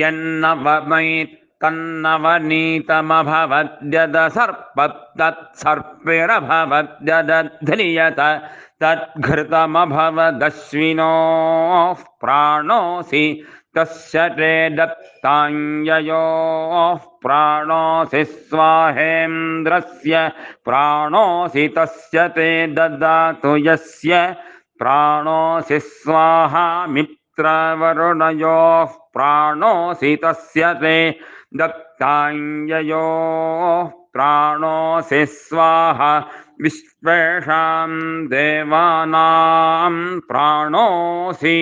यन्नवमयि तन्नवनीतमभवद्यद सर्पत्तत्सर्पिरभवद्यदध्नियत तद्घृतमभवदश्विनोः प्राणोऽसि तस्य ते दत्ताञ्जयोः प्राणोऽसि स्वाहेन्द्रस्य प्राणोऽसि तस्य ते ददातु यस्य प्राणोऽसि स्वाहा मित्रवरुणयोः प्राणोऽसि तस्य ते। दत्ताञ्जयोः प्राणोऽसि स्वाहा। विश्वेषां देवानां प्राणोऽसि